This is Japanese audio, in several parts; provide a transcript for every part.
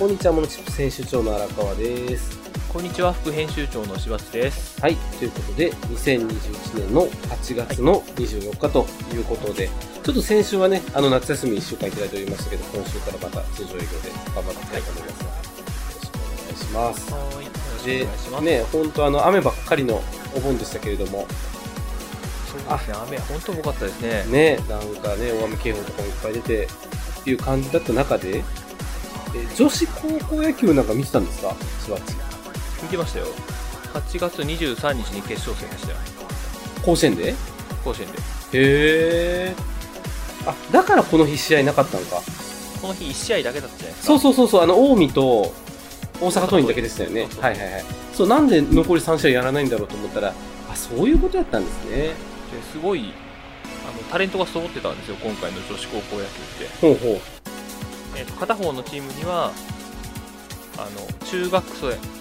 こんにちは、モノチップ編集長の荒川です。こんにちは、副編集長の柴津です。はい、ということで、2021年の8月の24日ということで、ちょっと先週はね、あの夏休み1週間いただいておりましたけど、今週からまた通常営業で頑張っていきたいと思いますので、よろしくお願いします。はい、よろしくおで願いします。ね、本当あの、雨ばっかりのお盆でしたけれども、そうですね、雨、本当多かったですね。ね、なんかね、大雨警報とかもいっぱい出てっていう感じだった中で、え女子高校野球なんか見てたんですか？しばっち。見てましたよ。8月23日に決勝戦でしたよ。甲子園で？へ甲子園で。え。あ、だからこの日試合なかったのか。この日1試合だけだったじゃないですか。そうそうそうそう、あの、近江と大阪桐蔭だけでしたよねはいはいはい。そう、なんで残り3試合やらないんだろうと思ったら、あ、そういうことやったんですね。ですごいあのタレントが揃ってたんですよ、今回の女子高校野球って。ほうほう。えーと片方のチームにはあの中学生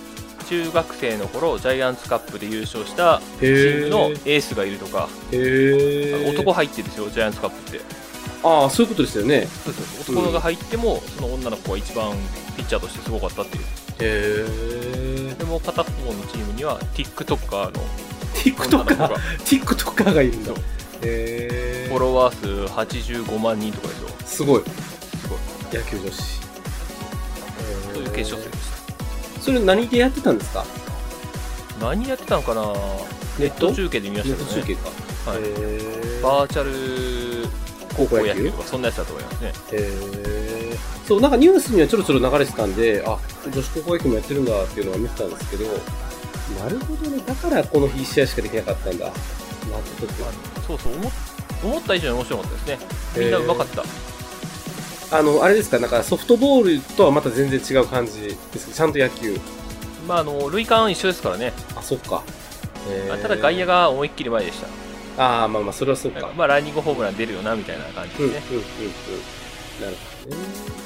中学生の頃ジャイアンツカップで優勝したチームのエースがいるとか、男入ってるんですよ、ジャイアンツカップって。ああ、そういうことですよね。そうそう男のが入っても、その女の子が一番ピッチャーとしてすごかったっていう。へえ。でも片方のチームには TikToker の TikToker が TikToker がいるんだフォロワー数85万人とかですよ。すごい。野球女子。そういう決勝戦でしそれ何でやってたんですか？た。何やってたのかな？ネット？中継で見まネッしたけどね。ト中継か。はいへーバーチャル高校野球？高校野球とか、そんなやつだと思いますね。へえ。そう、なんかニュースにはちょろちょろ流れてたんで、あ、女子高校野球もやってるんだっていうのは見てたんですけど、なるほどね。だからこの日1試合しかできなかったんだ。なるほど。そうそう、思っ思った以上に面白かったですね。みんなうまかった。あの、あれですか、なんかソフトボールとはまた全然違う感じですけど、ちゃんと野球。まあ、あの、塁間一緒ですからね。あ、そっか。へーただ外野が思いっきり前でした。ああ、まあまあ、それはそうか。まあ、ランニングホームラン出るよな、みたいな感じうん、うん、うん、ですね。うん。なるほどね。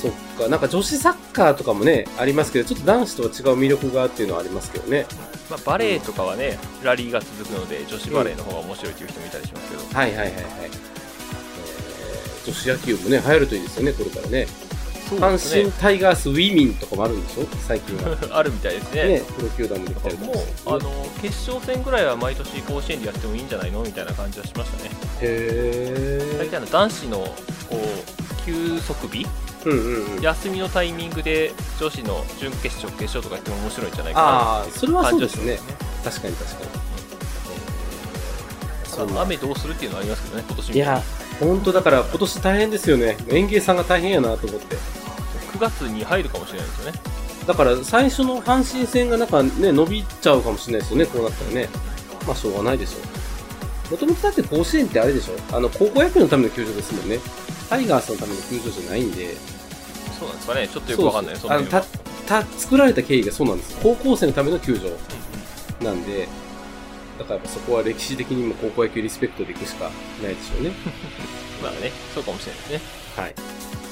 そっか。なんか女子サッカーとかもね、ありますけど、ちょっと男子とは違う魅力がっていうのはありますけどね。まあ、バレーとかはね、ラリーが続くので、女子バレーの方が面白いという人もいたりしますけど。はいはいはいはい。えー女子野球もね、流行るといいですよね、これからね。阪神タイガースウィミンとかもあるんでしょ？最近は。あるみたいですね。ね、プロ球団もできたりともうあの決勝戦ぐらいは毎年甲子園でやってもいいんじゃないのみたいな感じはしましたね。へー。大体あの男子のこう休息日、うんうんうん。休みのタイミングで女子の準決勝、決勝とかやっても面白いんじゃないかなそれはそうですね確かに確かに。ただ雨どうするっていうのはありますけどね、今年いや、本当だから今年大変ですよね。園芸さんが大変やなと思って。9月に入るかもしれないですよね。だから最初の阪神戦がなんかね、伸びちゃうかもしれないですよね、こうなったらね。まあしょうがないでしょう。もともとだって甲子園ってあれでしょあの、高校野球のための球場ですもんね。タイガースのための球場じゃないんで。そうなんですかね、ちょっとよくわかんないそそうそうあの、た、た、作られた経緯がそうなんです。高校生のための球場うんなんで、だからそこは歴史的にも高校野球リスペクトでいくしかないでしょうね。う んまあね、そうかもしれないですね。はい。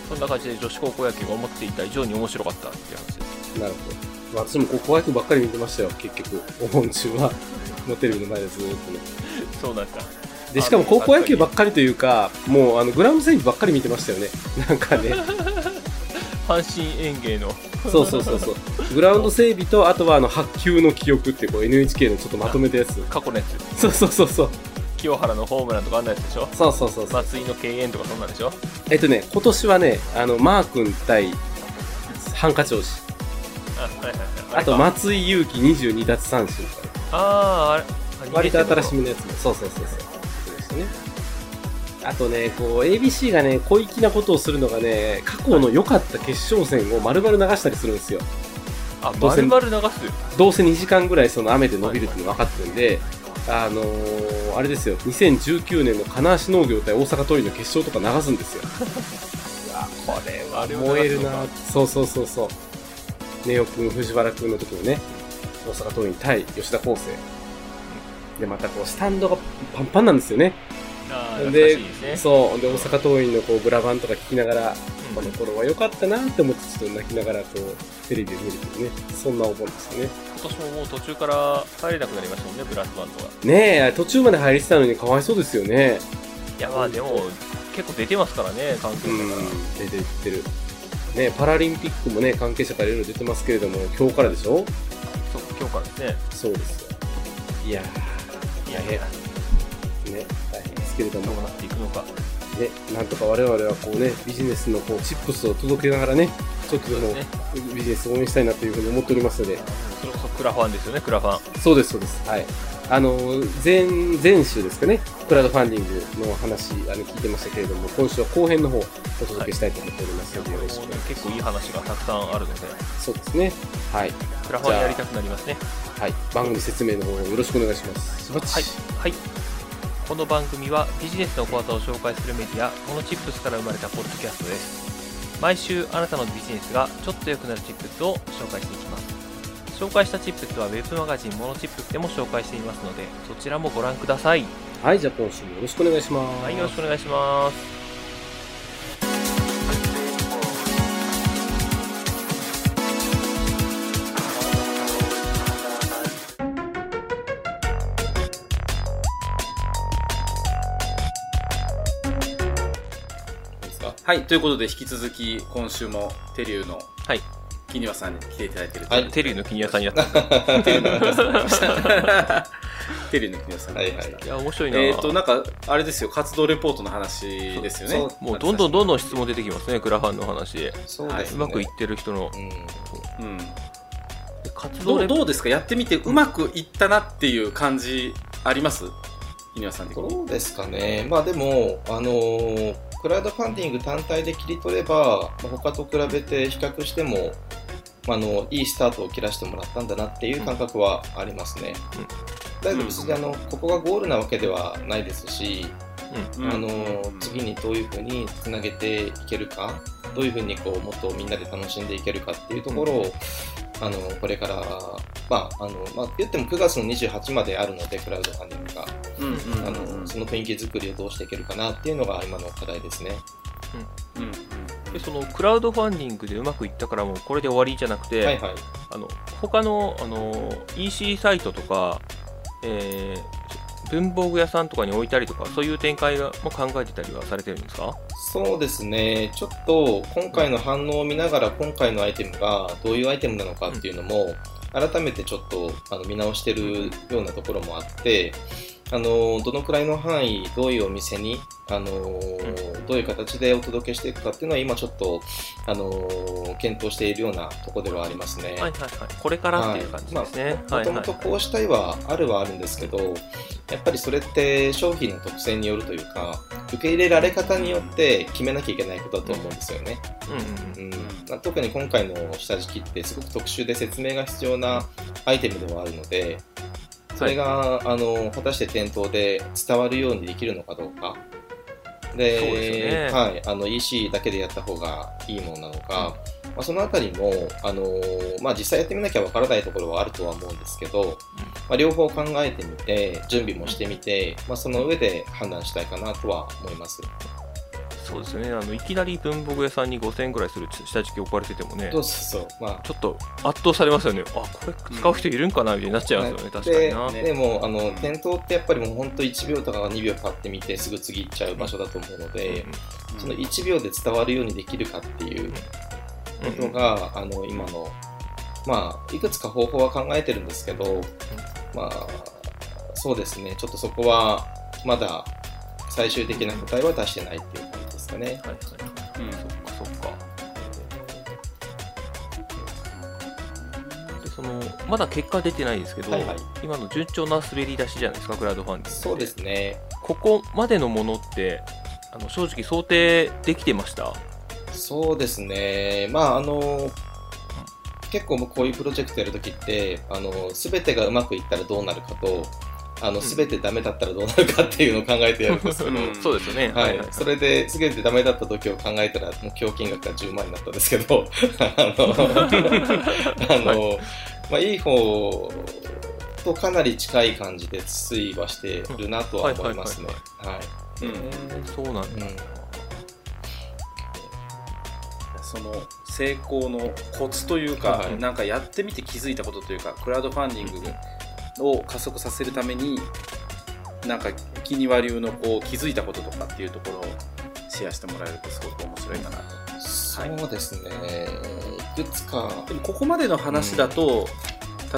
そんな感じで女子高校野球が思っていた以上に面白かったっていう話です。なるほど。私も高校野球ばっかり見てましたよ、結局。お盆中は。もうテレビの前でずーっとね。そうなんだ。で、しかも高校野球ばっかりというか、もうあのグラウンド整備ばっかり見てましたよね。なんかね。阪神園芸のそうそうそうそう。グラウンド整備と、あとはあの発球の記憶っていうこう NHK のちょっとまとめたやつ。過去のやつ、そうそうそうそう。清原のホームランとかあんなやつでしょ？そうそうそうそう。松井の敬遠とかそんなんでしょ？えっとね、今年はね、あの、マー君対ハンカチ王子。あ、はいはいはい。あと、ま、松井裕樹22奪三振とか。あーあれ、割と新しめ。めのやつも。そうそうそうそう。そうね。あとね、こう、ABC がね、小粋なことをするのがね、過去の良かった決勝戦を丸々流したりするんですよ。あ、どうせ丸々流す。どうせ2時間ぐらいその雨で伸びるっていうの分かってるんで、あのー、あれですよ、2019年の金足農業対大阪桐蔭の決勝とか流すんですよ。うわ、これは燃えるなそうそうそうそう。ネオ君、藤原君の時のね、大阪桐蔭対吉田康生。で、またこう、スタンドがパンパンなんですよね。でね。そう。で、大阪桐蔭のこう、ブラバンとか聞きながら、うんこの頃は良かったなって思って、ちょっと泣きながらこう、テレビを見るというね、そんなお盆ですよね。今年ももう途中から帰れなくなりましたもんね、ブラスバンドが。ねえ、途中まで入りてたのにかわいそうですよね。いや、まあでも、結構出てますからね、関係うん者から。、出てってる。ね、パラリンピックもね、関係者からいろいろ出てますけれども、今日からでしょ？そう今日からですねそうですよ。いやいやいやね、大変ですけれどもどう、なっていくのかね、なんとか我々はこうね、ビジネスのこうチップスを届けながらね、ちょっとでもビジネスを応援したいなというふうに思っておりますので、それこそクラファンですよねクラファンそうです、そうです。はい。あの、前、前週ですかね、クラウドファンディングの話、あの、聞いてましたけれども、今週は後編の方、お届けしたいと思っておりますので、よろしくお願いします。結構いい話がたくさんあるのでそうですね。はい。クラファンやりたくなりますねはい。番組説明の方よろしくお願いします。はい、はい、この番組はビジネスの小技を紹介するメディアモノチップスから生まれたポッドキャストです。毎週あなたのビジネスがちょっと良くなるチップスを紹介していきます。紹介したチップスはウェブマガジンモノチップスでも紹介していますのでそちらもご覧ください。はい、じゃあ今週もよろしくお願いします。はいよろしくお願いしますはい、ということで引き続き今週もテリューのはい木庭さんに来ていただいていると、はいテリーの金屋さんやったテリューの木庭 さんに来ました。テリューの木庭さんに来ました。いや面白いな、えっ、と、なんか、あれですよ、活動レポートの話ですよね。そうもうどんどんどんどん質問出てきますねクラファンの話そうですね。うまくいってる人のうん。うん。活動レどうどうですか？やってみてうまくいったなっていう感じあります？木庭さん的に。どうですかね。まあでも、あのークラウドファンディング単体で切り取れば、まあ他と比べて比較しても、まあ、あのいいスタートを切らしてもらったんだなっていう感覚はありますね。だけど別にあのここがゴールなわけではないですし、うん。あの次にどういうふうにつなげていけるかどういうふうにこうもっとみんなで楽しんでいけるかっていうところを、あのこれから、まああのまあ、言っても9月の28まであるのでクラウドファンディングが、うんうんあうん。うんのその雰囲気作りをどうしていけるかなっていうのが今の課題ですね。うんでそのクラウドファンディングでうまくいったからもうこれで終わりじゃなくて、はいはい。あの他のあの EC サイトとか、えー文房具屋さんとかに置いたりとかそういう展開がも考えてたりはされてるんですか？そうですね、ちょっと今回の反応を見ながら、今回のアイテムがどういうアイテムなのかっていうのも、改めてちょっとあの見直してるようなところもあって、あのどのくらいの範囲、どういうお店に、あのどういう形でお届けしていくかっていうのは、今ちょっと、あの検討しているようなところではありますね。はいはいはい。これからっていう感じですね、もともとこうしたいはあるはあるんですけど、やっぱりそれって商品の特性によるというか、受け入れられ方によって決めなきゃいけないことだと思うんですよね。うんうんうん。うん。まあ特に今回の下敷きってすごく特殊で説明が必要なアイテムではあるので、それが、あの果たして店頭で伝わるようにできるのかどうか。でそうでね。はい、あの EC だけでやった方がいいものなのか、まあ、そのあたりも、あのまあ、実際やってみなきゃわからないところはあるとは思うんですけど、まあ、両方考えてみて準備もしてみて、まあ、その上で判断したいかなとは思います。そうですよね。あのいきなり文房具屋さんに5000円ぐらいする下敷き置かれててもね。そうそうそう、まあ。ちょっと圧倒されますよね。あこれ使う人いるんかな？みたいになっちゃいますよね、確かにな、ででもあの店頭ってやっぱりもう本当1秒とか2秒パッて見てすぐ次行っちゃう場所だと思うので、その1秒で伝わるようにできるかっていうことが、あの今のまあいくつか方法は考えてるんですけど、まあそうですね。ちょっとそこはまだ最終的な答えは出してないっていう感じですかね。はいはいはい、うん。そっかそっか。でそのまだ結果出てないですけど、はいはい。今の順調な滑り出しじゃないですかクラウドファンディングそうですね。ここまでのものってあの正直想定できてました？そうですね、まああの結構僕こういうプロジェクトやるときってあの全てがうまくいったらどうなるかとあの全てダメだったらどうなるかっていうのを考えてやるんですけど、うんそうですよね、はい。それで全てダメだった時を考えたら目標金額が10万になったんですけど。あのあの、まあ、いい方とかなり近い感じで推移はしてるなとは思いますね。はいそうなんだ、うん。その成功のコツというか、はいなんかやってみて気づいたことというかクラウドファンディングを加速させるためになんか木庭流のこう気づいたこととかっていうところをシェアしてもらえるとすごく面白いかなと。そうですね、いくつか。でもここまでの話だと、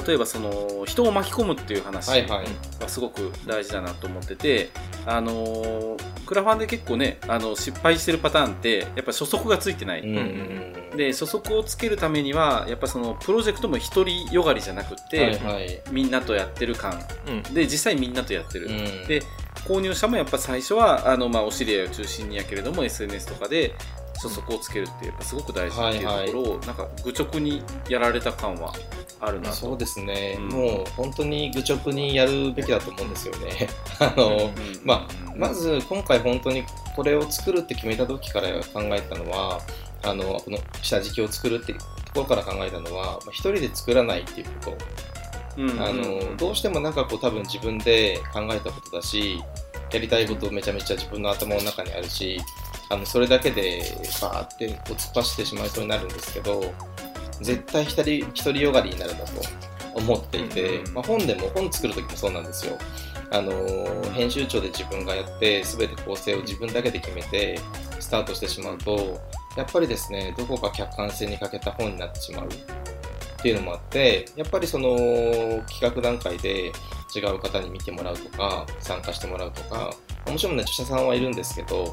例えばその人を巻き込むっていう話はすごく大事だなと思ってて、あのークラファンで結構ねあの失敗してるパターンってやっぱ初速がついてない、うんうんで初速をつけるためにはやっぱそのプロジェクトも一人よがりじゃなくって、はいはい。みんなとやってる感。うん。で実際みんなとやってる、うん。で購入者もやっぱ最初はあの、まあ、お知り合いを中心にやけれども SNS とかで初速をつけるってやっぱすごく大事っていうところを、なんか愚直にやられた感はあるなと。そうですね、うん。もう本当に愚直にやるべきだと思うんですよね。あの、うんままず今回本当にこれを作るって決めた時から考えたのは、あの、この下敷きを作るってところから考えたのは、まあ一人で作らないっていうこと。うんうん。あのどうしてもなんかこう多分自分で考えたことだしやりたいことめちゃめちゃ自分の頭の中にあるしあのそれだけでバーってこう突っ走ってしまいそうになるんですけど絶対一人一人よがりになるんだと思っていて、うんまあ、本でも本作る時もそうなんですよ。あの編集長で自分がやって全て構成を自分だけで決めてスタートしてしまうとやっぱりですねどこか客観性に欠けた本になってしまうっていうのもあってやっぱりその企画段階で違う方に見てもらうとか参加してもらうとかもちろんね著者さんはいるんですけど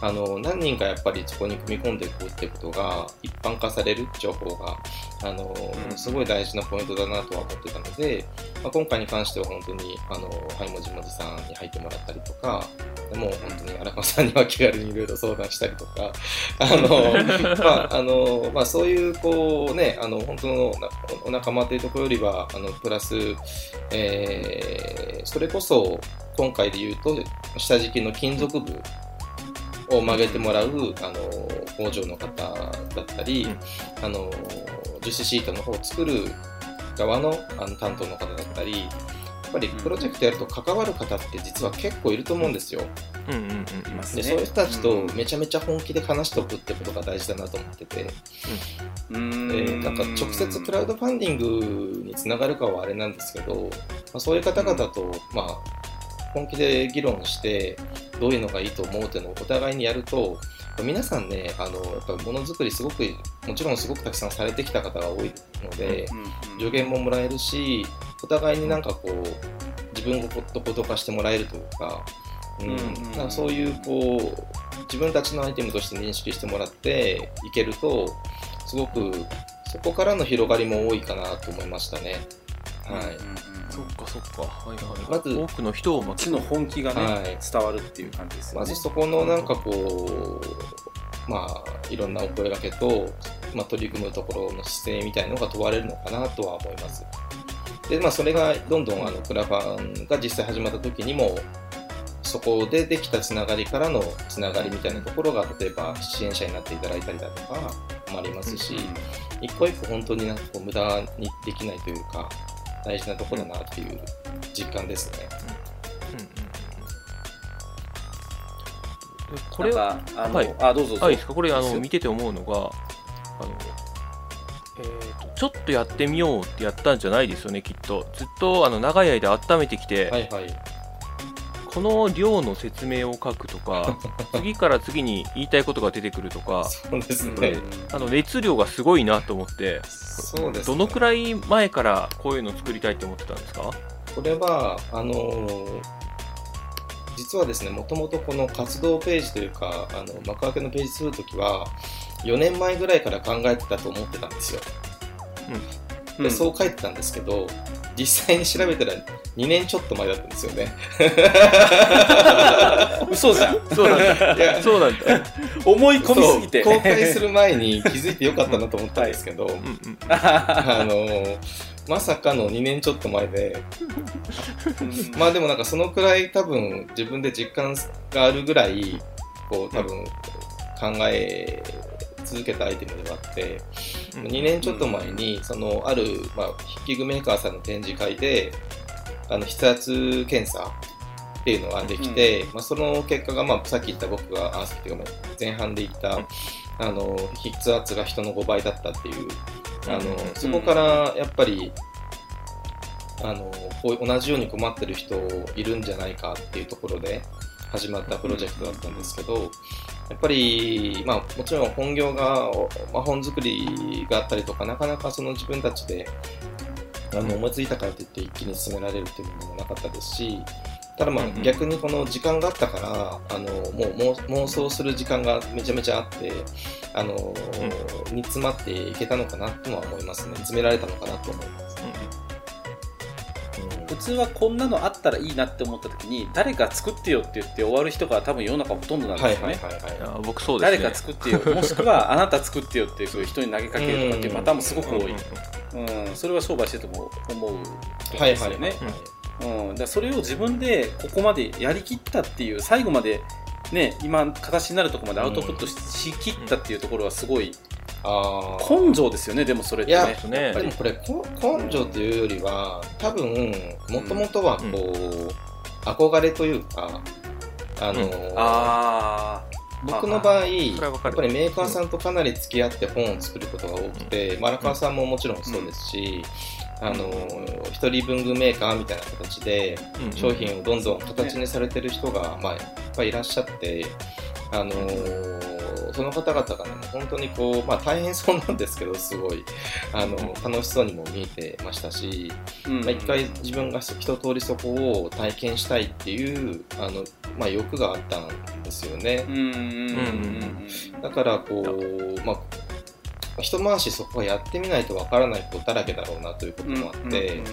あの何人かやっぱりそこに組み込んでいくっていうことが一般化される情報があの、うん。すごい大事なポイントだなとは思ってたので、まあ、今回に関しては本当にあのはいもじもじさんに入ってもらったりとかでもう本当に荒川さんには気軽にいろいろ相談したりとかあの、まああのまあ、そういうこうねあの本当のなお仲間というところよりはあのプラス、えーそれこそ今回で言うと下敷きの金属部を曲げてもらうあの工場の方だったり、あの樹脂シートの方を作る側のあの担当の方だったりやっぱりプロジェクトやると関わる方って実は結構いると思うんですよ。うん。うん。うん。いますね。でそういう人たちとうん。めちゃめちゃ本気で話しておくってことが大事だなと思ってて、うん。でなんか直接クラウドファンディングにつながるかはあれなんですけど、まあ、そういう方々と、まあ、本気で議論してどういうのがいいと思うっていうのをお互いにやると皆さんねあのやっぱものづくりすごくもちろんすごくたくさんされてきた方が多いので、助言ももらえるしお互いになんかこう自分をほっとことかしてもらえるというか,、うん。なんかそういうこう自分たちのアイテムとして認識してもらっていけるとすごくそこからの広がりも多いかなと思いましたね。はい、そっかそっかはいはい。まず多くの人を巻きちの本気がね、はい。伝わるっていう感じですよね。まずそこのなんかこうまあいろんなお声掛けと、まあ、取り組むところの姿勢みたいなのが問われるのかなとは思います。でまあそれがどんどんあのクラファンが実際始まった時にもそこでできたつながりからのつながりみたいなところが例えば支援者になっていただいたりだとかもありますし、一個一個本当になんかこう無駄にできないというか大事なところだなっていう実感ですね。これはあの、はい。あどうぞどうぞ。あいいですかこれあの見てて思うのがあの、えーとちょっとやってみようってやったんじゃないですよねきっと。ずっとあの長い間温めてきて、はいはい。この量の説明を書くとか 次から次に言いたいことが出てくるとかそうですうんね。あの熱量がすごいなと思ってそうですね。どのくらい前からこういうの作りたいって思ってたんですか？これはあのー実はですねもともとこの活動ページというかあの幕開けのページするときは4年前ぐらいから考えてたと思ってたんですよ、うんでそう書いてたんですけど実際に調べたら2年ちょっと前だったんですよね。嘘じゃん。そうなんだ。いやそうなんだ。思い込みすぎて。公開する前に気づいてよかったなと思ったんですけど、うん。うんあのーまさかの2年ちょっと前で。まあでもなんかそのくらい多分自分で実感があるぐらいこう多分考え続けたアイテムではあってうん。2年ちょっと前にそのある、まあ、筆記具メーカーさんの展示会であの筆圧検査っていうのができて、まあ、その結果が、まあ、さっき言った僕があさっきというか前半で言った、うん。あの筆圧が人の5倍だったっていうあの、うんそこからやっぱりあのこう同じように困ってる人いるんじゃないかっていうところで始まったプロジェクトだったんですけど、やっぱり、まあ、もちろん本業が、まあ、本作りがあったりとか、なかなかその自分たちであの思いついたからといって一気に進められるっていうのもなかったですし、ただまあ逆にこの時間があったから、あのもう妄妄想する時間がめちゃめちゃあって、あの煮詰まっていけたのかなとは思いますね。詰められたのかなと思います。普通はこんなのあったらいいなって思った時に誰か作ってよって言って終わる人が多分世の中ほとんどなんですよね、僕そうですね。誰か作ってよ もしくはあなた作ってよっていう人に投げかけるとかっていうパターンもすごく多い、うんそれは商売してても思うところはいですよね。うん、だそれを自分でここまでやりきったっていう最後までね今形になるところまでアウトプットし,、きったっていうところはすごい。根性ですよねでもそれっていやねですね。でもこれこ根性というよりは多分もともとはこう、憧れというかあの、僕の場合やっぱりメーカーさんとかなり付き合って本を作ることが多くて、まあ荒川さんももちろんそうですし、あの一人文具メーカーみたいな形でうん。商品をどんどん形にされてる人が、まあ、いっぱいいらっしゃって、あのその方々がね、本当にこう、まあ大変そうなんですけど、すごい、あの楽しそうにも見えてましたし、ー、うんまあ、一回自分が一通りそこを体験したいっていう、あの、まあ欲があったんですよね。う。んうんうんうん。だから、こう、まあ、一回しそこはやってみないとわからないことだらけだろうなということうんもあって、うんうん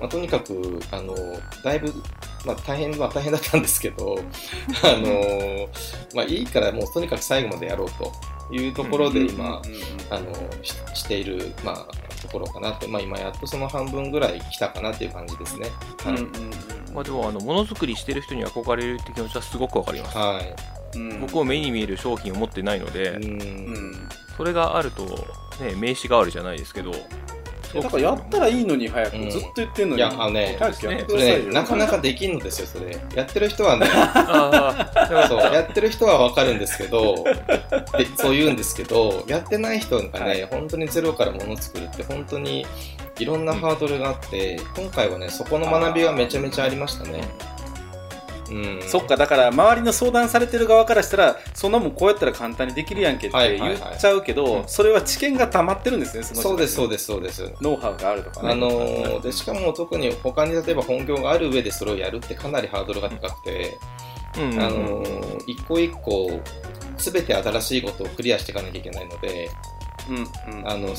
まあ、とにかくあのだいぶ、まあ、大変は大変だったんですけどあの、まあ、いいからもうとにかく最後までやろうというところで今、うんうんうんあのししている、まあ、ところかなって、まあ、今やっとその半分ぐらい来たかなっていう感じですね。はい。うんうんまあ、でもあのものづくりしてる人に憧れるって気持ちはすごくわかります、はい。うん僕も目に見える商品を持ってないので、それがあると、ね、名刺代わりじゃないですけどだからやったらいいのに早く、うん。ずっと言ってんのに。いやあのねそれねなかなかできんのですよそれ。やってる人はね。そうやってる人はわかるんですけどでそう言うんですけどやってない人がね、はい。本当にゼロからものを作るって本当にいろんなハードルがあって、今回はねそこの学びがめちゃめちゃありましたねうん。そっかだから周りの相談されてる側からしたらそんなもんこうやったら簡単にできるやんけって言っちゃうけど、それは知見が溜まってるんですねその人そうですそうでですそうです。ノウハウがあるとかね。あのーでしかも特に他に例えば本業がある上でそれをやるってかなりハードルが高くて、うんうんあのー一個一個全て新しいことをクリアしていかなきゃいけないので、うんうんあの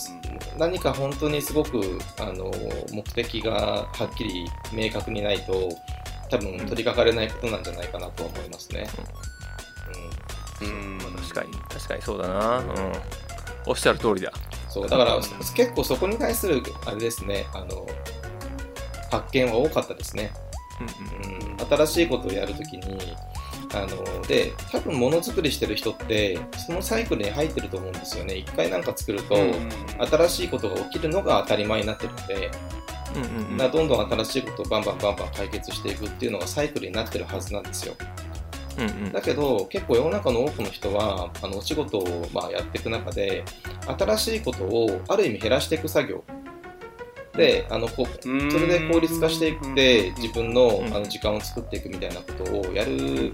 何か本当にすごくあの目的がはっきり明確にないと多分取り掛かれないことなんじゃないかなと思いますね。うん。うん。確かに。確かにそうだな、うん、おっしゃる通りだ。そう。だから結構そこに対するあれですね。あの発見は多かったですね。うんうん。うん、新しいことをやるときにあので多分ものづくりしてる人ってそのサイクルに入ってると思うんですよね。一回なんか作ると、新しいことが起きるのが当たり前になってるので、うんうんどんどん新しいことをバンバンバンバン解決していくっていうのがサイクルになってるはずなんですよ。うんうん。だけど結構世の中の多くの人はあのお仕事をまあやっていく中で新しいことをある意味減らしていく作業であのこそれで効率化していって自分のうんあの時間を作っていくみたいなことをやる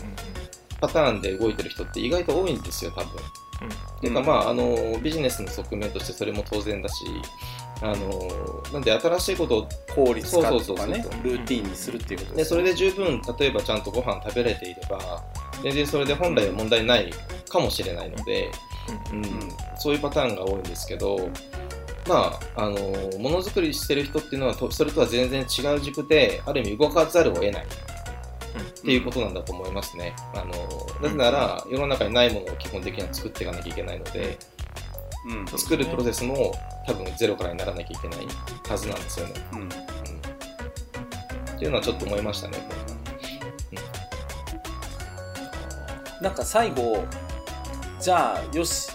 パターンで動いてる人って意外と多いんですよ多分。ていうかうんまああのビジネスの側面としてそれも当然だしあのなんで新しいことを効率化とかねルーティンにするっていうことでそれで十分例えばちゃんとご飯食べれていれば全然それで本来は問題ないかもしれないので、うん。そういうパターンが多いんですけどまああのものづくりしてる人っていうのはとそれとは全然違う軸である意味動かざるを得ない。っていうことなんだと思いますね。あのなぜなら世の中にないものを基本的には作っていかなきゃいけないので作るプロセスも多分ゼロからにならなきゃいけないはずなんですよね。うん。うん、っていうのはちょっと思いましたね。なんか最後じゃあよし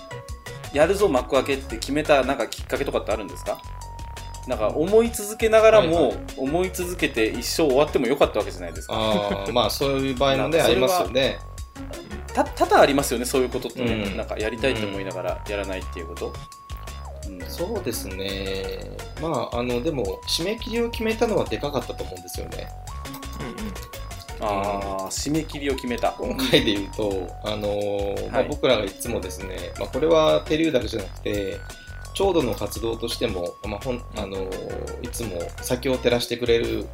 やるぞ幕開けって決めたなんかきっかけとかってあるんですか？なんか思い続けながらも、思い続けて一生終わってもよかったわけじゃないですか。ああまあそういう場合もねありますよね。た多々ありますよねそういうことってね、うん。なんかやりたいと思いながらやらないっていうこと、うん。そうですね。まああのでも締め切りを決めたのはでかかったと思うんですよね。あああ、締め切りを決めた。今回で言うと、あのーまあ、僕らがいつもですね、まあ、これはペリューだけじゃなくて、調度の活動としても、まあほんあのーいつも先を照らしてくれる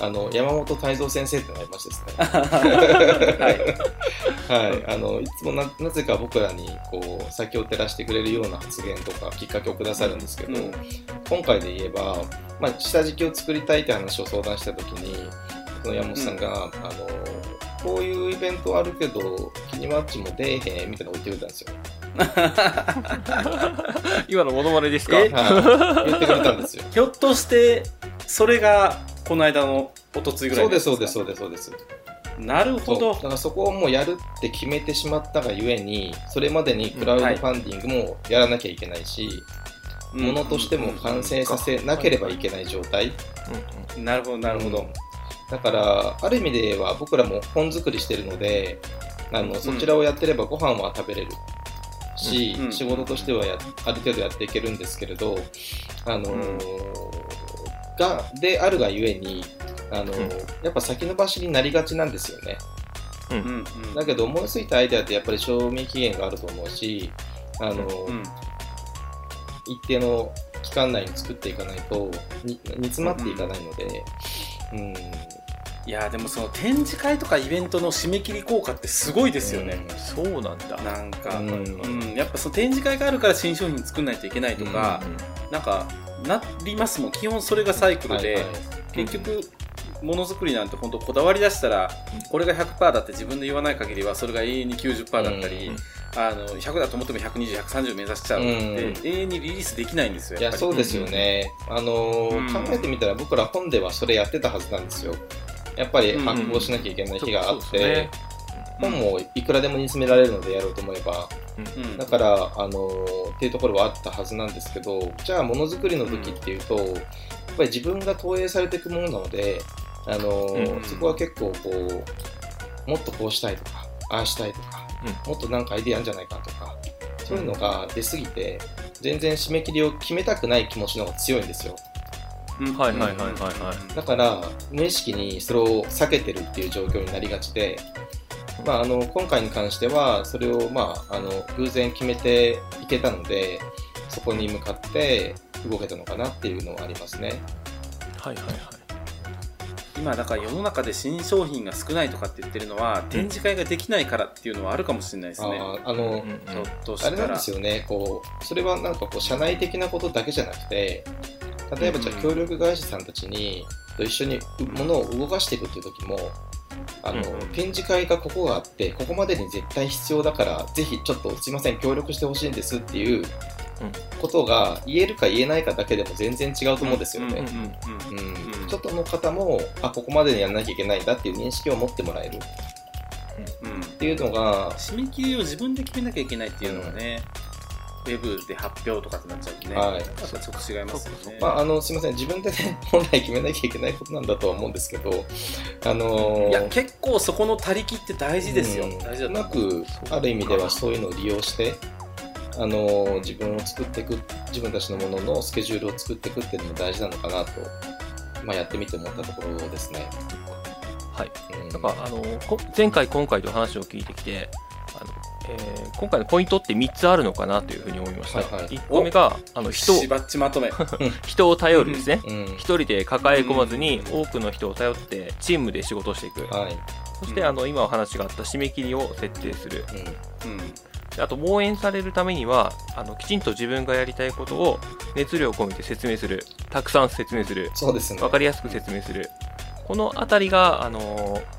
あの山本泰造先生ってのがいましてですね、はい。はい、あのいつもななぜか僕らにこう先を照らしてくれるような発言とかきっかけをくださるんですけど、うん。今回で言えば、まあ、下敷きを作りたいって話を相談した時にその山本さんが、あのこういうイベントあるけどキニマッチも出えへんみたいなのを言ってくれたんですよ。今のモノマネですか？え？はい、言ってくれたんですよ。ひょっとして、それが、この間のおとついぐらいそうですそうですそうですそうです。なるほどだ。からそこをもうやるって決めてしまったがゆえにそれまでにクラウドファンディングもやらなきゃいけないし、ものとしても完成させなければいけない状態、うんなるほど、なるほど。だからある意味では僕らも本作りしてるのであのそちらをやってればご飯は食べれる。し、うん。仕事としてはやある程度やっていけるんですけれど、あのーがであるがゆえにあのーうん。やっぱ先延ばしになりがちなんですよね。うん。うん。だけど思いついたアイデアってやっぱり賞味期限があると思うし、あのうん。一定の期間内に作っていかないとに煮詰まっていかないので、うんいやでもその展示会とかイベントの締め切り効果ってすごいですよね、そうなんだ。なんか、ううん。んやっぱその展示会があるから新商品作んないといけないとか、なんかなりますもん。基本それがサイクルで、はいはい。結局ものづくりなんて本当こだわり出したら、これが100%だって自分で言わない限りはそれが永遠に90%だったり、うん。あの100だと思っても120、130目指しちゃうので、うん。永遠にリリースできないんですよいやそうですよね、あのーうん。考えてみたら僕ら本ではそれやってたはずなんですよやっぱり発行しなきゃいけない日があって、本もいくらでも煮詰められるのでやろうと思えば。うん。だから、あのーっていうところはあったはずなんですけどじゃあものづくりの時っていうと、やっぱり自分が投影されていくものなので、あのーうんそこは結構こうもっとこうしたいとかああしたいとか、もっとなんかアイディアあるんじゃないかとかそういうのが出すぎて全然締め切りを決めたくない気持ちの方が強いんですよ。うんはいはいはいはいはい。だから無意識にそれを避けてるっていう状況になりがちで、まあ、あの今回に関してはそれを、まあ、あの偶然決めていけたのでそこに向かって動けたのかなっていうのはありますね。はいはいはい。今だから世の中で新商品が少ないとかって言ってるのは、展示会ができないからっていうのはあるかもしれないですね。あの、うんちょっとしたら。あれなんですよね。こうそれはなんかこう社内的なことだけじゃなくて例えばじゃあうん協力会社さんたちにと一緒に物を動かしていくっていう時もあの、うん展示会がここがあってここまでに絶対必要だからぜひちょっとすいません協力してほしいんですっていうことが言えるか言えないかだけでも全然違うと思うんですよね。うんうんうんうん外の方もあここまでにやらなきゃいけないんだっていう認識を持ってもらえる。っうんうん。ていうのが締め切りを自分で決めなきゃいけないっていうのがね、ウェブで発表とかってなっちゃうとね、はいやっぱちょっと違いますよね。まあ、あのすみません、自分でね、本来決めなきゃいけないことなんだとは思うんですけど、あのーいや、結構そこの他力って大事ですよ。うん大事だとうま。く、ある意味ではそういうのを利用して、あのー自分を作っていく、自分たちのもののスケジュールを作っていくっていうのも大事なのかなと、まあ、やってみて思ったところですね。はいうんなんかあのこ前回今回と話を聞いてきてあの、えー今回のポイントって3つあるのかなというふうに思いました、はいはい。1個目があの人をしばっちまとめ。人を頼るですね、うん。一人で抱え込まずに多くの人を頼ってチームで仕事をしていく、はい。そしてあの今お話があった締め切りを設定する。あと応援されるためにはあのきちんと自分がやりたいことを熱量を込めて説明する。たくさん説明する。そうですね。分かりやすく説明する。このあたりが、あのー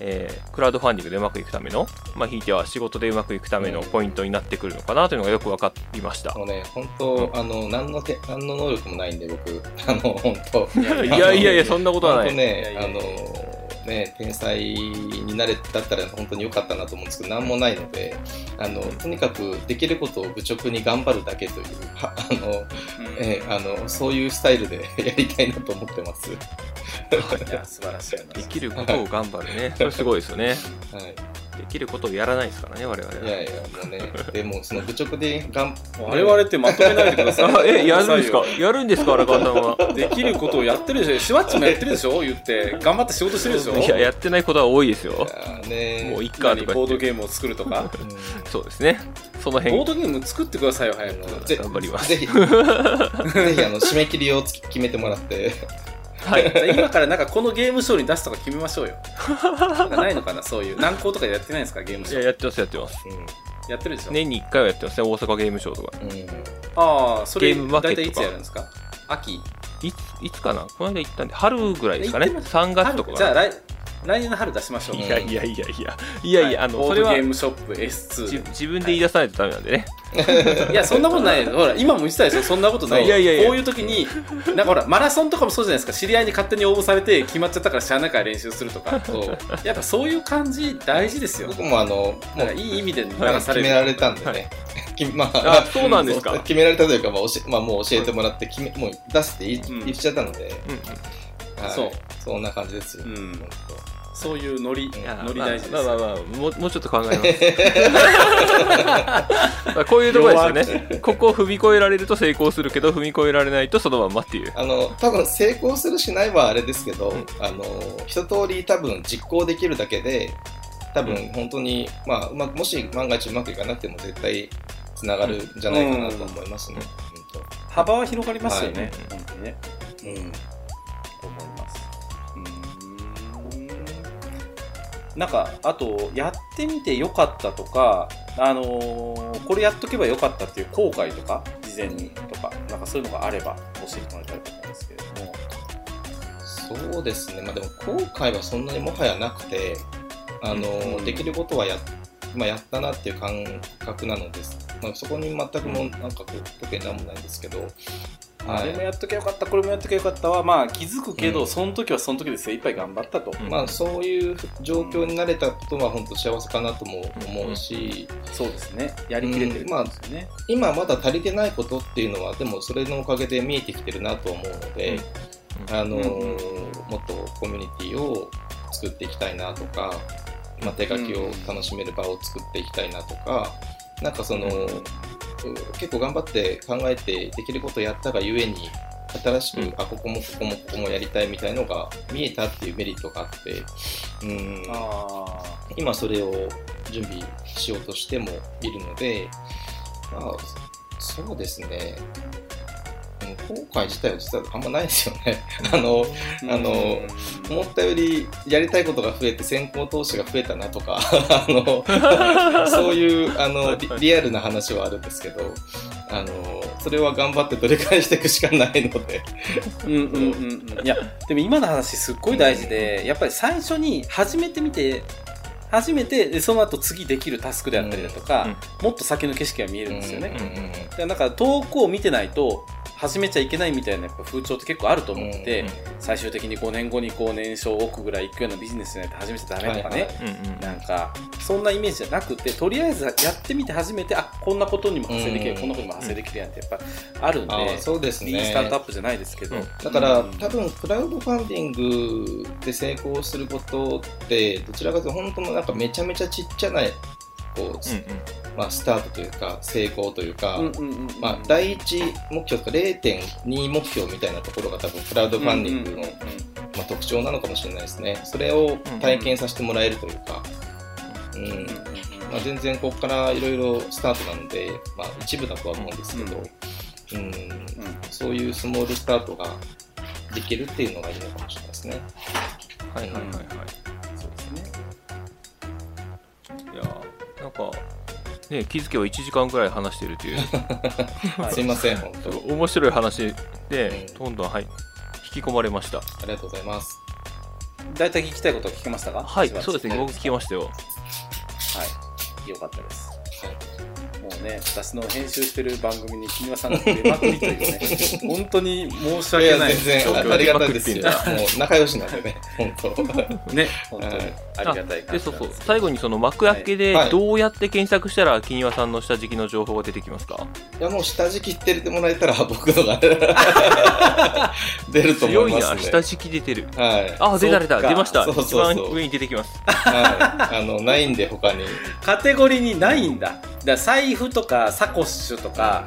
えークラウドファンディングでうまくいくための、まあ、ひいては仕事でうまくいくためのポイントになってくるのかなというのがよく分かりましたあ。のね、本当、あの、何のて、何の能力もないんで、僕、あの、本当。いやいやいやそんなことはない。本当ねあのね天才になれだったら本当に良かったなと思うんですけど何もないのであのとにかくできることを愚直に頑張るだけというはあの、うんえーあのそういうスタイルで やりたいなと思ってます。いや、素晴らしいな。できることを頑張るね。それすごいですよね。はいできることをやらないですからね我々は。いやいや、もうね、でもその愚直でがん、我々ってまとめないでください。あ えやるんですか？やるんですか荒川さんは？できることをやってるでしょ。シュワッチもやってるでしょ。言って頑張って仕事してるでしょ。いややってないことは多いですよ。いやねもういっかボードゲームを作るとか。うそうですね。その辺。ボードゲーム作ってくださいよ早く。頑張ります。ぜひ、ぜひあの締め切りを決めてもらって、はい。今からなんかこのゲームショーに出すとか決めましょうよ。なんかないのかなそういう。難航とかやってないんですかゲームショー。いややってますやってます。やってるでしょ、年に1回はやってますね大阪ゲームショーとか。うん。うんああそれ大体いつやるんですか？秋。いついつかな？この間行ったんで春ぐらいですかね。行ってま3月とか。春じゃあ来来年の春出しましょういやいやいやいや。いやいや、あのボードそれはゲームショップじ S2 自分で言い出さないとダメなんでね、いやそんなことない。ほら今も言ってたでしょ。そんなことない。いやいやいや。こういう時になんかほらマラソンとかもそうじゃないですか。知り合いに勝手に応募されて決まっちゃったからしゃあないから練習するとか。そう。やっぱそういう感じ大事ですよ僕もあの、もうなんかいい意味で流決される。められたんでね、まあ、あそうなんですか。決められたというか、まあ教えまあ、もう教えてもらって決め、もう出すって言い,、うん。言っちゃったので、うん。はい。そうそんな感じですよ。うん。本そういうノリノリ大事です。まあまあまあまあもうもうちょっと考えます。まあこういうところですよね。ここを踏み越えられると成功するけど踏み越えられないとそのまんまっていう当あの多分成功するしないはあれですけど、うん。あの一通り多分実行できるだけで多分本当に、まあうまくもし万が一うまくいかなくても絶対つながるんじゃないかなと思いますね。幅は広がりますよね、はい。本当にね。うんなんかあとやってみてよかったとかあのーこれやっとけばよかったっていう後悔とか事前にとかなんかそういうのがあれば教えてもらいたいと思うんですけれども。そうですね、まあ、でも後悔はそんなにもはやなくて、あのうんできることはや,、まあ、やったなっていう感覚なのです、まあ、そこに全くもなんかこう特になんもないんですけど、はい。あれもやっとけばよかったこれもやっとけばよかったはまあ気づくけど、うん。その時はその時で精一杯頑張ったと、うん。まあ、そういう状況になれたことは本当幸せかなとも思うし、そうですね。やりきれてるんですよね、今まだ足りてないことっていうのはでもそれのおかげで見えてきてるなと思うので、あのうんうんもっとコミュニティを作っていきたいなとか、まあ、手書きを楽しめる場を作っていきたいなとか、なんかその、結構頑張って考えてできることをやったがゆえに新しく、うん。あここもここもここもやりたいみたいのが見えたっていうメリットがあって、うん、あ今それを準備しようとしてもいるので、まあ、そうですね。うん後悔自体は実はあんまないですよね。あの、ーあのうん。思ったよりやりたいことが増えて先行投資が増えたなとか あのそういうあのリリアルな話はあるんですけどあのそれは頑張って取り返していくしかないので。うんうんうんうん。いやでも今の話すっごい大事でやっぱり最初に始めてみて初めてでその後次できるタスクであったりだとか、もっと先の景色が見えるんですよね、うんうんうんだからなんか遠くを見てないと始めちゃいけないみたいなやっぱ風潮って結構あると思ってて、うん最終的に5年後にこう年商億ぐらいいくようなビジネスじゃないと始めちゃダメとかね、なんかそんなイメージじゃなくてとりあえずやってみて初めてあこんなことにも派生できる、うんこんなことにも派生できるやんってやっぱあるんで、あそうですね。いいスタートアップじゃないですけど、うんだから、うん。多分クラウドファンディングで成功することってどちらかというと本当のなんかめちゃめちゃちっちゃなこう、うんうんまあ、スタートというか成功というか、第一目標とか0.2目標みたいなところが多分クラウドファンディングの、特徴なのかもしれないですね。それを体験させてもらえるというか、うん。まあ、全然ここからいろいろスタートなので、まあ、一部だとは思うんですけど、うんそういうスモールスタートができるっていうのがいいのかもしれないですね。はいはいはいはい。そうですね。いやーなんかね気づけば1時間ぐらい話してるという。は いすいません、本当に。面白い話でうん。どんどんはい引き込まれました。ありがとうございます。大体聞きたいことは聞けましたか？はいそうですね僕聞きましたよ。はい。よかったです。はいもうね、私の編集してる番組に木庭さんが出まくりというね、本当に申し訳ない全然ありがたいですよ。もう仲良しなんでね、本当。ね、本当にありがたいで、そうそう。最後にその幕開けでどうやって検索したら木庭さんの下敷きの情報が出てきますか？いや、もう下敷きって言ってもらえたら 僕のが 出ると思います、ね。強いな、下敷き出てる。はい。あ、出た出た、出ました。そうそうそう一番上に出てきます。はい。あの、ないんで他に。カテゴリーにないんだ。だ財布とかサコッシュとか、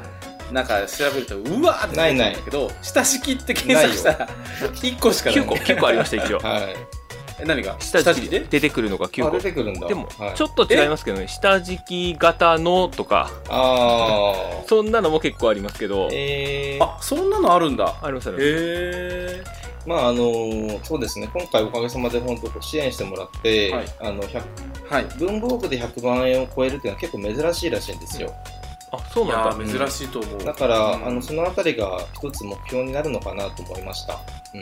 なんか調べるとうわーってないない。けど下敷きって検索したら1個しかない。9個9個ありました一応。はい。何が？下敷きで出てくるのが9個。出てくるんだ。でも、ちょっと違いますけどね下敷き型のとか。ああそんなのも結構ありますけど。えー、あそんなのあるんだ。ありますあります。へえまああのー、そうですね。今回おかげさまで本当支援してもらって、はい、あのはい、文房具で100万円を超えるっていうのは結構珍しいらしいんですよ。あそうなんだ。珍しいと思う。だから、うん、あのそのあたりが一つ目標になるのかなと思いました。う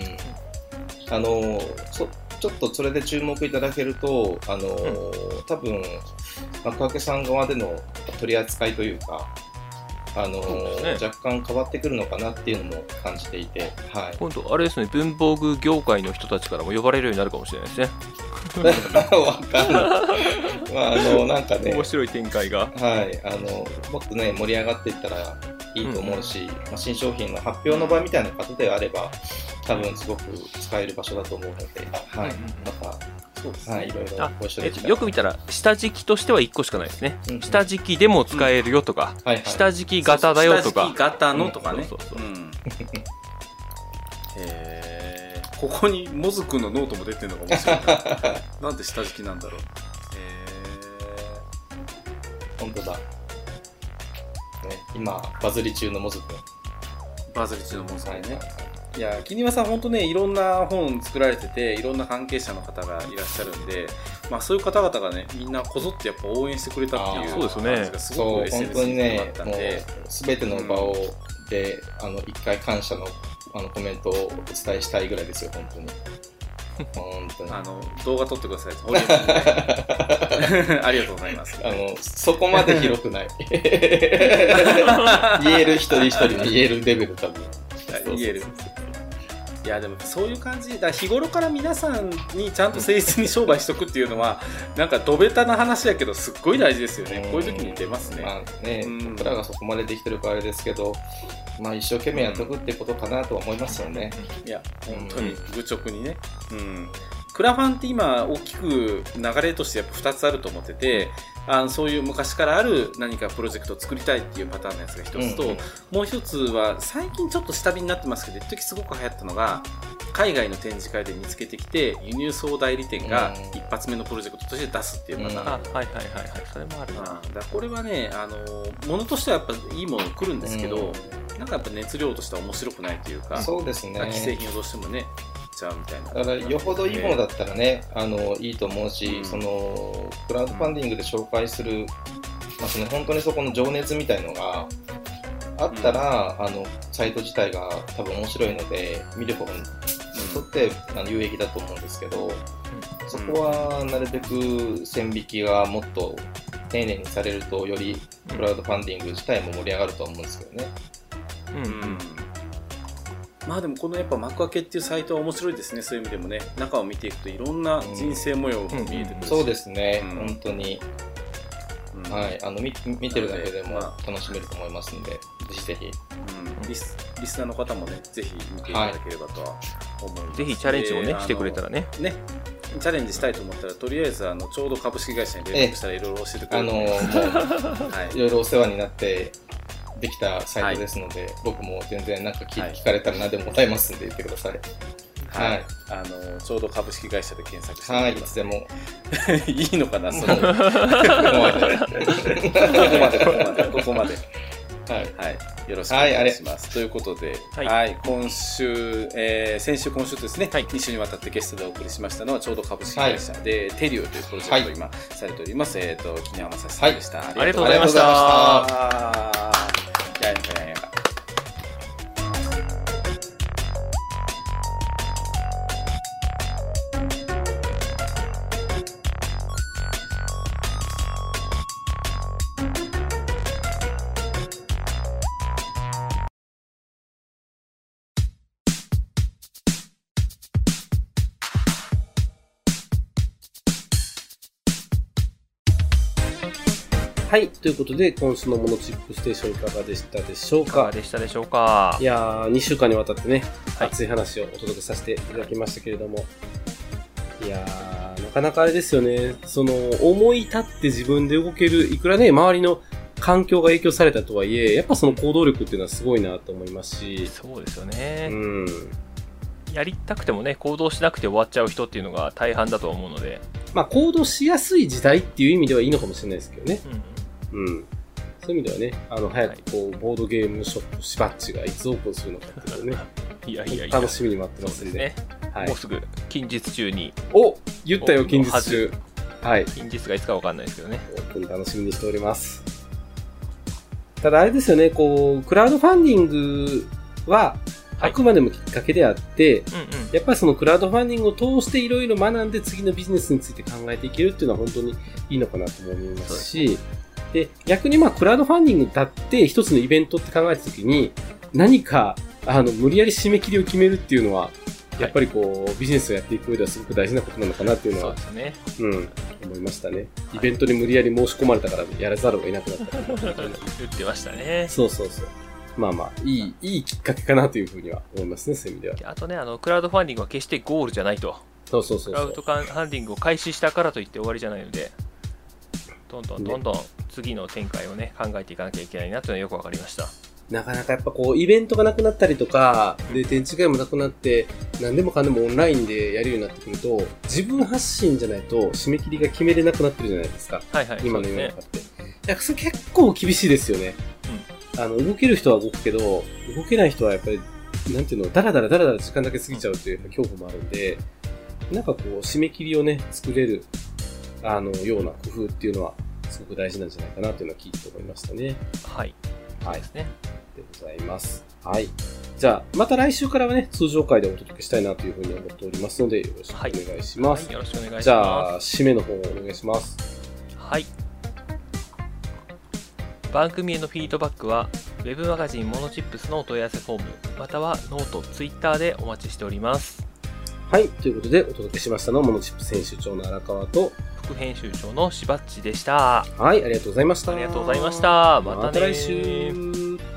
ん、あのそちょっとそれで注目いただけると、あの、うん、多分幕開けさん側での取り扱いというか、あのーね、若干変わってくるのかなっていうのも感じていて、はい、今度、あれですね、文房具業界の人たちからも呼ばれるようになるかもしれないですね。わかんない。まあ、あの、なんかね、面白い展開が。はい、あの、もっとね、盛り上がっていったらいいと思うし、うん、まあ、新商品の発表の場みたいな方であれば、多分すごく使える場所だと思うので、はい、また、そうですね、はい、いろいろご一緒でよく見たら、下敷きとしては1個しかないですね。うん、下敷きでも使えるよとか、うんはいはい、下敷き型だよとか。下敷き型のとかね。そうそうそう。へここにモズくんのノートも出てるのが面白いな。なんで下敷きなんだろう。へ本当だ。ね、今、バズり中のモズくん。バズり中のモズくんね。はいいや、木庭さん、本当ね、いろんな本作られてて、いろんな関係者の方がいらっしゃるんで、まあ、そういう方々がね、みんなこぞってやっぱ応援してくれたっていうそうですね。すごく SNS にあったんで、すべ、ての場を、で、あの、一回感謝のあのコメントをお伝えしたいぐらいですよ、本当に。本当に。あの、動画撮ってください。ありがとうございます。あの、そこまで広くない。言える一人一人言えるレベル多分。言える。いやでもそういう感じ。だ日頃から皆さんにちゃんと誠実に商売しとくっていうのは なんかどべたな話やけどすっごい大事ですよね、こういう時に出ますね,、まあね、うん、僕らがそこまでできてるからあれですけどまあ一生懸命やっとくってことかなとは思いますよね、いや本当に愚直にね。うん。クラファンって今大きく流れとしてやっぱ2つあると思っててあのそういう昔からある何かプロジェクトを作りたいっていうパターンのやつが一つと、うんうん、もう一つは最近ちょっと下火になってますけど一時すごく流行ったのが海外の展示会で見つけてきて輸入総代理店が一発目のプロジェクトとして出すっていうパターン、うん、はいはいはいはいそれもあるなだこれはねあのものとしてはやっぱいいもの来るんですけど、うん、なんかやっぱ熱量としては面白くないというかそうですね。既製品をどうしてもねちゃうみたいな。だからよほどいいものだったらね、あのいいと思うし、うん、そのクラウドファンディングで紹介する、まあ、その本当にそこの情熱みたいのがあったら、うん、あのサイト自体が多分面白いので見る方にとってあの有益だと思うんですけど、そこはなるべく線引きがもっと丁寧にされるとよりクラウドファンディング自体も盛り上がると思うんですけどね。うん、うんまあでもこのやっぱ幕開けっていうサイトは面白いですね。そういう意味でもね。中を見ていくといろんな人生模様が見えてくるし、うん。うん、そうですね、うん、本当に、はい、あの見見てるだけでも楽しめると思いますので、ぜひぜひ、うん、リスリスナーの方もねぜひ見ていただければとは思います、はい、ぜひチャレンジをねしてくれたらね。ね。チャレンジしたいと思ったらとりあえずあのちょうど株式会社に連絡したらいろいろ教えてくれる、あのー、はい、いろいろお世話になってできたサイトですので、はい、僕も全然なんか聞,、聞かれたら何でも答えますんで言ってください。はい、あのちょうど株式会社で検索してはい、い。つでもいいのかな、その。ここまで、ここまで。はい、はい、よろしくお願いします。はい、ということで、はい、はい、今週、えー、先週、今週ですね、はい、2週にわたってゲストでお送りしましたのは、ちょうど株式会社で、テリオというプロジェクトを今、されております、えっ、ー、と、木山正さんでした、ありがとうございました。やはい。ということで、今週のモノチップステーションいかがでしたでしょういか？がかでしたでしょうか？いやー、2週間にわたってね、はい。熱い話をお届けさせていただきましたけれども、いやー、なかなかあれですよね、その、思い立って自分で動ける、いくらね、周りの環境が影響されたとはいえ、やっぱその行動力っていうのはすごいなと思いますし、そうですようね、ん。やりたくてもね行動しなくて終わっちゃう人っていうのが大半だと思うので、まあ、行動しやすい時代っていう意味ではいいのかもしれないですけどね。うんうん。そういう意味ではね、あの、早くこう、ボードゲームショップ、しばっちがいつオープンするのかっていうのをね、いやいやいや楽しみに待ってますんで。ですね、はいもう。すぐ近日中にお言ったよ、近日は中。はい。近日がいつかわかんないですけどねオープン楽しみにしております。ただあれですよね、こう、クラウドファンディングは、はいあくまでもきっかけであって、うんうんやっぱりそのクラウドファンディングを通していろいろ学んで次のビジネスについて考えていけるっていうのは本当にいいのかなと思いますし、で、逆にまあクラウドファンディングだって一つのイベントって考えたときに、何か、あの、無理やり締め切りを決めるっていうのは、やっぱりこう、ビジネスをやっていく上ではすごく大事なことなのかなっていうのはそうねうん、思いましたね。イベントに無理やり申し込まれたからやらざるを得なくなった。言ってましたねそうそうそう。まあまあ、いい、いいきっかけかなというふうには思いますね、そういう意味では。であとねあのクラウドファンディングは決してゴールじゃないとそうそうそうクラウド。ファンディングを開始したからといって終わりじゃないのでどんどんどんどん次の展開をね考えていかなきゃいけないなというのはよくわかりましたなかなかやっぱこう、イベントがなくなったりとか、で、展示会もなくなって、何でもかんでもオンラインでやるようになってくると、自分発信じゃないと締め切りが決めれなくなってるじゃないですか。はいはい今の世の中って。いや、それ結構厳しいですよね。あの、動ける人は動くけど、動けない人はやっぱり、なんていうの、だらだらだらだら時間だけ過ぎちゃうっていう恐怖もあるんで、なんかこう、締め切りをね、作れる、あの、ような工夫っていうのは、すごく大事なんじゃないかなというのは聞いて思いましたね。はいはいで。すねでございます。はい。じゃあ、また来週からはね、通常回でお届けしたいなというふうに思っておりますので、よろしくお願いします。はいよろしくお願いしますじゃあ、締めの方をお願いします。はい。番組へのフィードバックは、ウェブマガジンモノチップスのお問い合わせフォーム、またはノート、ツイッターでお待ちしております。はい。ということで、お届けしましたのは、モノチップ編集長の荒川と、副編集長のしばっちでした。はい、ありがとうございました。ありがとうございました。またねまた来週。